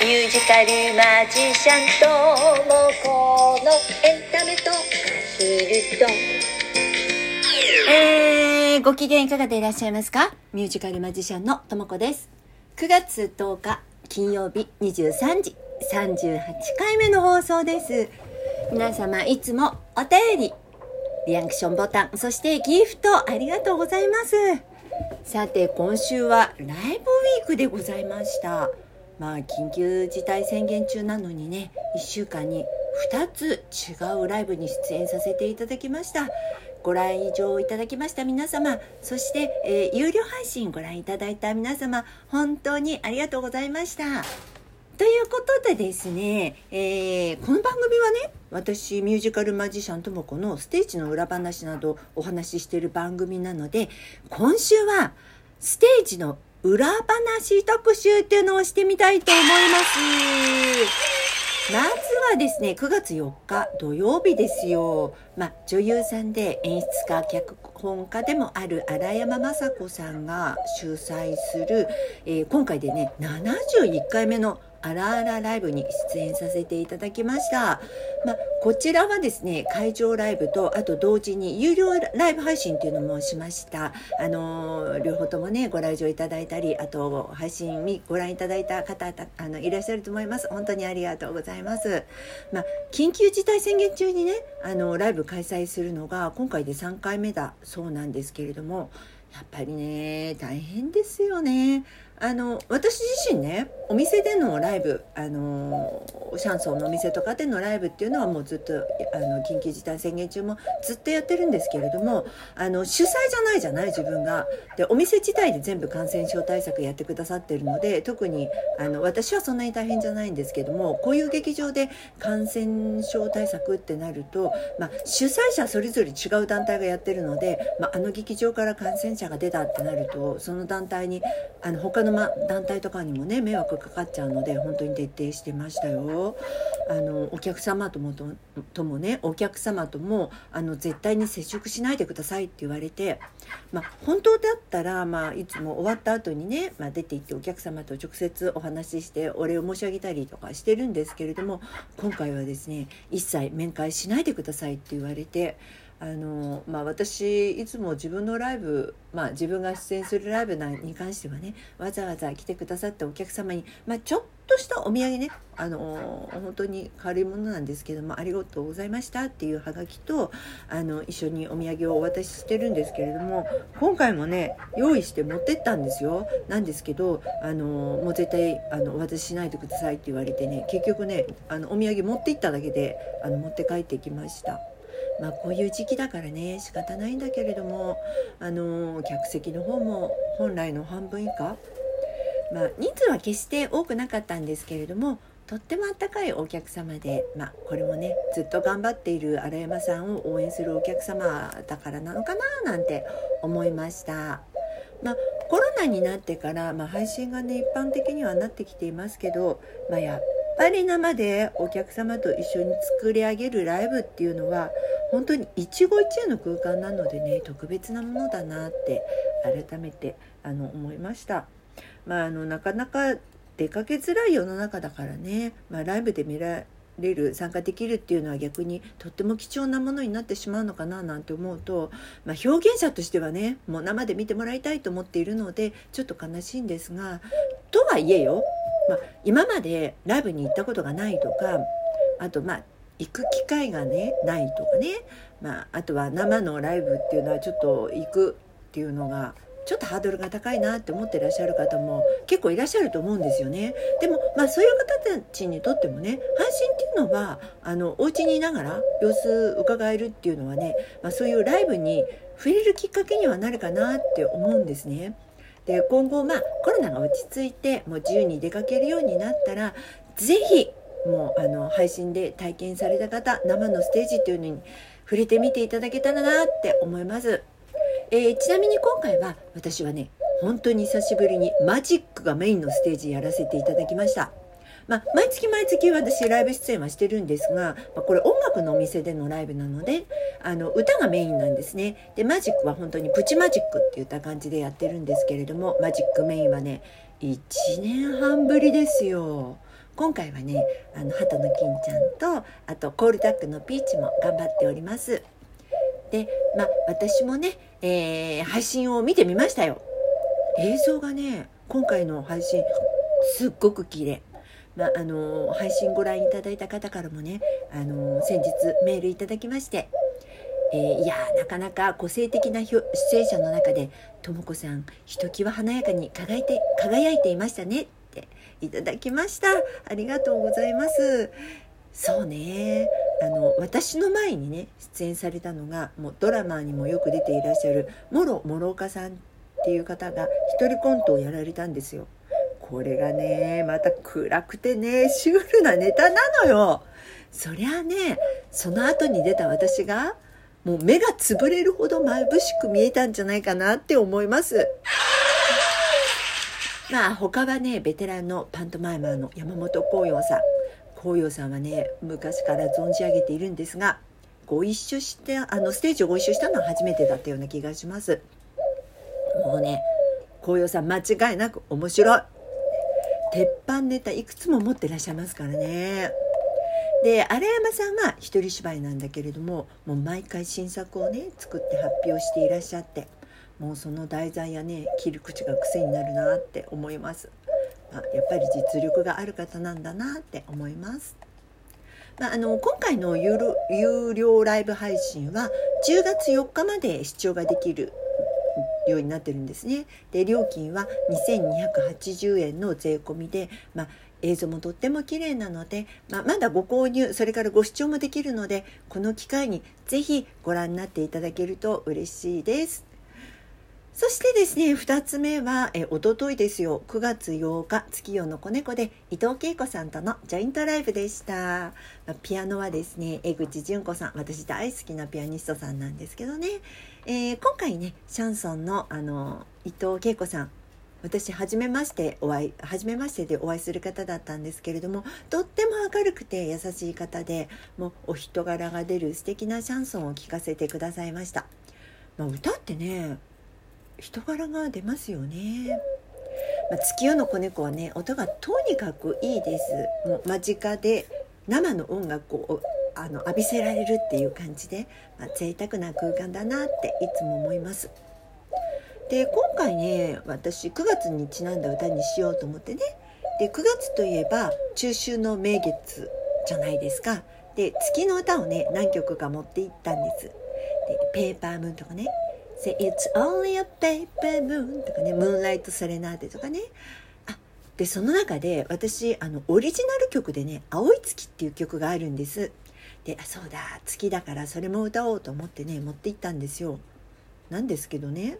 ミュージカルマジシャンともこのエンタメとするとえー、ご機嫌いかがでいらっしゃいますか？ミュージカルマジシャンのともこです。9月10日金曜日23時。38回目の放送です。皆様いつもお便りリアクションボタンそしてギフトありがとうございます。さて今週はライブウィークでございました。まあ緊急事態宣言中なのにね1週間に2つ違うライブに出演させていただきました。ご来場いただきました皆様。そして、えー有料配信ご覧いただいた皆様本当にありがとうございました。ということでですね、えーこの番組はね私ミュージカルマジシャンともこのステージの裏話などお話ししている番組なので今週はステージの裏話特集っていうのをしてみたいと思います。まずはですね、9月4日土曜日ですよ。まあ、女優さんで演出家、脚本家でもある荒山雅子さんが主催する、えー今回でね、71回目のあらあらライブに出演させていただきました。まあ、こちらはですね、会場ライブと、あと同時に有料ライブ配信っていうのもしました。あのー両方ともね、ご来場いただいたり、あと配信見ご覧いただいた方たあのいらっしゃると思います。本当にありがとうございます。まあ、緊急事態宣言中にね、あのライブ開催するのが今回で3回目だそうなんですけれども、やっぱりね大変ですよね。あの私自身ねお店でのライブあのシャンソンのお店とかでのライブっていうのはもうずっとあの緊急事態宣言中もずっとやってるんですけれどもあの主催じゃないじゃない自分が。でお店自体で全部感染症対策やってくださってるので特にあの私はそんなに大変じゃないんですけどもこういう劇場で感染症対策ってなると、まあ、主催者それぞれ違う団体がやってるので、まあ、あの劇場から感染者が出たってなるとその団体にあの他の、ま、団体とかにもね迷惑かかっちゃうので本当に徹底してましたよ。あのお客様ともとともねお客様ともあの絶対に接触しないでくださいって言われて、まあ、本当だったら、まあ、いつも終わった後にね、まあ、出て行ってお客様と直接お話ししてお礼を申し上げたりとかしてるんですけれども今回はですね一切面会しないでくださいって言われて。あのまあ、私いつも自分のライブ、まあ、自分が出演するライブに関してはねわざわざ来てくださったお客様に、まあ、ちょっとしたお土産ねあの本当に軽いものなんですけどもありがとうございましたっていうハガキとあの一緒にお土産をお渡ししてるんですけれども今回もね用意して持ってったんですよなんですけどあのもう絶対あのお渡ししないでくださいって言われてね結局ねあのお土産持って行っただけであの持って帰ってきました。まあこういう時期だからね仕方ないんだけれどもあの客席の方も本来の半分以下まあ人数は決して多くなかったんですけれどもとってもあったかいお客様で、まあ、これもねずっと頑張っている荒山さんを応援するお客様だからなのかななんて思いました。まあ、コロナになってから、まあ、配信がね一般的にはなってきていますけど、まあ、やっぱり生でお客様と一緒に作り上げるライブっていうのは本当に一期一会の空間なのでね特別なものだなって改めてあの思いました。まあ、あのなかなか出かけづらい世の中だからね、まあ、ライブで見られる参加できるっていうのは逆にとっても貴重なものになってしまうのかななんて思うと、まあ、表現者としてはねもう生で見てもらいたいと思っているのでちょっと悲しいんですがとはいえよ、まあ、今までライブに行ったことがないとかあとまあ行く機会がねないとかね、まあ、あとは生のライブっていうのはちょっと行くっていうのがちょっとハードルが高いなって思ってらっしゃる方も結構いらっしゃると思うんですよね。でもまあそういう方たちにとってもね配信っていうのはあのお家にいながら様子伺えるっていうのはね、まあ、そういうライブに触れるきっかけにはなるかなって思うんですね。で今後まあコロナが落ち着いてもう自由に出かけるようになったら是非もうあの配信で体験された方生のステージっていうのに触れてみていただけたらなって思います。えーちなみに今回は私はね本当に久しぶりにマジックがメインのステージやらせていただきました。まあ、毎月毎月私ライブ出演はしてるんですが、まあ、これ音楽のお店でのライブなのであの歌がメインなんですねでマジックは本当にプチマジックって言った感じでやってるんですけれどもマジックメインはね1年半ぶりですよ今回はねあの鳩の金ちゃんとあとコールダックのピーチも頑張っております。でまあ私もね、えー、配信を見てみましたよ。映像がね今回の配信すっごく綺麗。まあ、あの配信ご覧いただいた方からもね、あの先日メールいただきまして、えー、いやなかなか個性的な出演者の中で「とも子さんひときわ華やかに輝いて輝いていましたね」っていただきました。ありがとうございます。そうね。あの私の前にね出演されたのがもうドラマにもよく出ていらっしゃる諸諸岡さんっていう方が一人コントをやられたんですよ。これがねまた暗くてねシュールなネタなのよ。そりゃあねその後に出た私がもう目が潰れるほど眩しく見えたんじゃないかなって思います。まあ他はねベテランのパントマイマーの山本光陽さん。光陽さんはね昔から存じ上げているんですがご一緒してあのステージをご一緒したのは初めてだったような気がします。もうね光陽さん間違いなく面白い。鉄板ネタいくつも持ってらっしゃいますからね。で荒山さんは一人芝居なんだけれどももう毎回新作をね作って発表していらっしゃって。もうその題材やね切り口が癖になるなって思います、まあ、やっぱり実力がある方なんだなって思いますまあ、あの今回の有料ライブ配信は10月4日まで視聴ができるようになってるんですね。で料金は2280円の税込みで、まあ、映像もとっても綺麗なので、まあ、まだご購入それからご視聴もできるのでこの機会に是非ご覧になっていただけると嬉しいです。そしてですね2つ目はえおとといですよ。9月8日月夜の子猫で伊藤恵子さんとのジョイントライブでした、ピアノはですね江口純子さん私大好きなピアニストさんなんですけどね、えー、今回ねシャンソンのあの伊藤恵子さん私初めましてお会い初めましてでお会いする方だったんですけれどもとっても明るくて優しい方でもうお人柄が出る素敵なシャンソンを聴かせてくださいました、まあ、歌ってね人柄が出ますよね。まあ、月夜の子猫はね音がとにかくいいです。もう間近で生の音楽をあの浴びせられるっていう感じで、まあ、贅沢な空間だなっていつも思います。で今回ね私9月にちなんだ歌にしようと思ってね。で9月といえば中秋の名月じゃないですか。で月の歌をね何曲か持っていったんです。でペーパームーンとかね。Say it's only a paper moon とかね、ムーンライトセレナーデとかね。あ、で、その中で私、あの、オリジナル曲でね、青い月っていう曲があるんです。で、あ、そうだ、月だからそれも歌おうと思ってね、持って行ったんですよ。なんですけどね、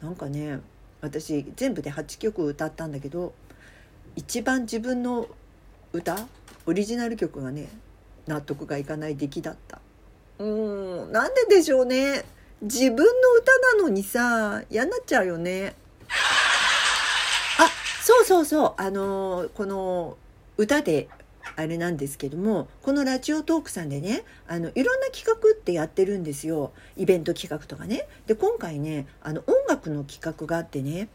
なんかね、私全部で8曲歌ったんだけど、一番自分の歌、オリジナル曲がね、納得がいかない出来だった。うん、なんででしょうね。自分の歌なのにさ嫌になっちゃうよね。あそうそうそう。あのこの歌であれなんですけどもこのラジオトークさんでねあのいろんな企画ってやってるんですよ。イベント企画とかね。で今回ねあの音楽の企画があってね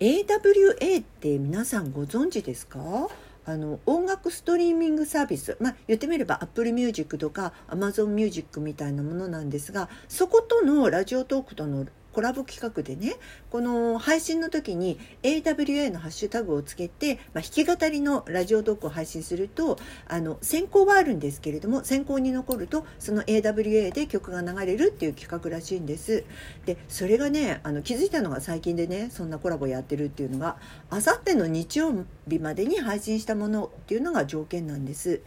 AWA って皆さんご存知ですか？あの音楽ストリーミングサービス、まあ、言ってみれば Apple Music とか Amazon Music みたいなものなんですがそことのラジオトークとのコラボ企画でねこの配信の時に AWA のハッシュタグをつけて、まあ、弾き語りのラジオトークを配信するとあの先行はあるんですけれども先行に残るとその AWA で曲が流れるっていう企画らしいんですでそれがねあの気づいたのが最近でねそんなコラボやってるっていうのがあさっての日曜日までに配信したものっていうのが条件なんです。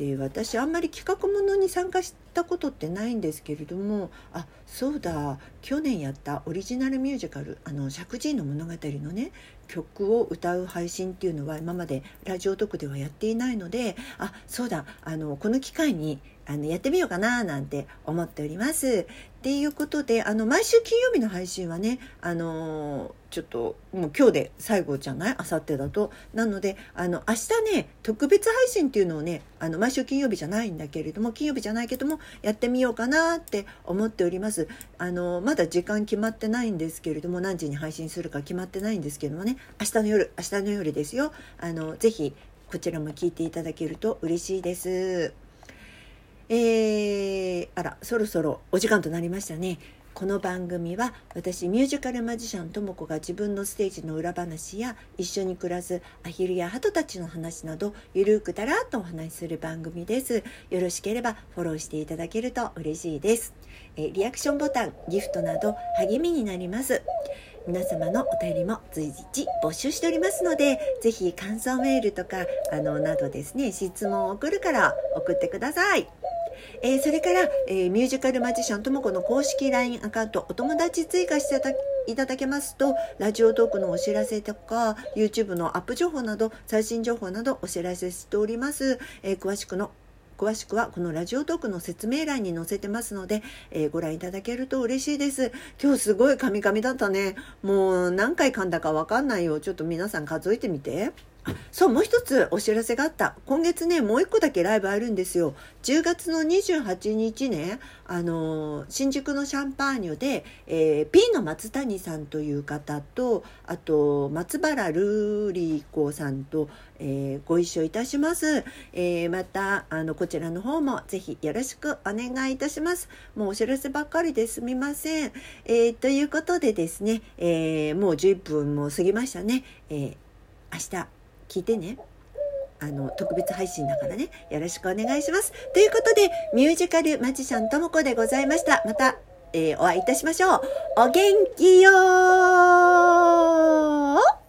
で私あんまり企画ものに参加したことってないんですけれどもあそうだ去年やったオリジナルミュージカル「あの石神の物語」のね曲を歌う配信っていうのは今までラジオ特ではやっていないのであそうだあのこの機会にあのやってみようかななんて思っております。っていうことであの毎週金曜日の配信はねあのちょっともう今日で最後じゃない？あさってだと。なのであの明日ね特別配信っていうのをねあの毎週金曜日じゃないんだけれども金曜日じゃないけどもやってみようかなって思っております。あのまだ時間決まってないんですけれども何時に配信するか決まってないんですけどもね明日の夜明日の夜ですよ。あのぜひこちらも聞いていただけると嬉しいです。えー、あらそろそろお時間となりましたね。この番組は私ミュージカルマジシャンとも子が自分のステージの裏話や一緒に暮らすアヒルやハトたちの話などゆるくだらっとお話しする番組です。よろしければフォローしていただけると嬉しいです。えリアクションボタンギフトなど励みになります。皆様のお便りも随時募集しておりますのでぜひ感想メールとかあのなどですね質問を送るから送ってください。えー、それから、えー、ミュージカルマジシャンともこの公式 LINE アカウントお友達追加していただけますとラジオトークのお知らせとか YouTube のアップ情報など最新情報などお知らせしております、えー、詳しくの詳しくはこのラジオトークの説明欄に載せてますので、えー、ご覧いただけると嬉しいです。今日すごいカミカミだったね。もう何回噛んだかわかんないよ。ちょっと皆さん数えてみて。そうもう一つお知らせがあった。今月ねもう一個だけライブあるんですよ。10月の28日ねあの新宿のシャンパーニュで、えー、P の松谷さんという方とあと松原ルーリー子さんと、えー、ご一緒いたします、えー、またあのこちらの方もぜひよろしくお願いいたします。もうお知らせばっかりですみません、えということでですね、えもう11分も過ぎましたね、え明日聞いてね。あの、特別配信だからね。よろしくお願いします。ということで、ミュージカルマジシャンともこでございました。また、えー、お会いいたしましょう。お元気よー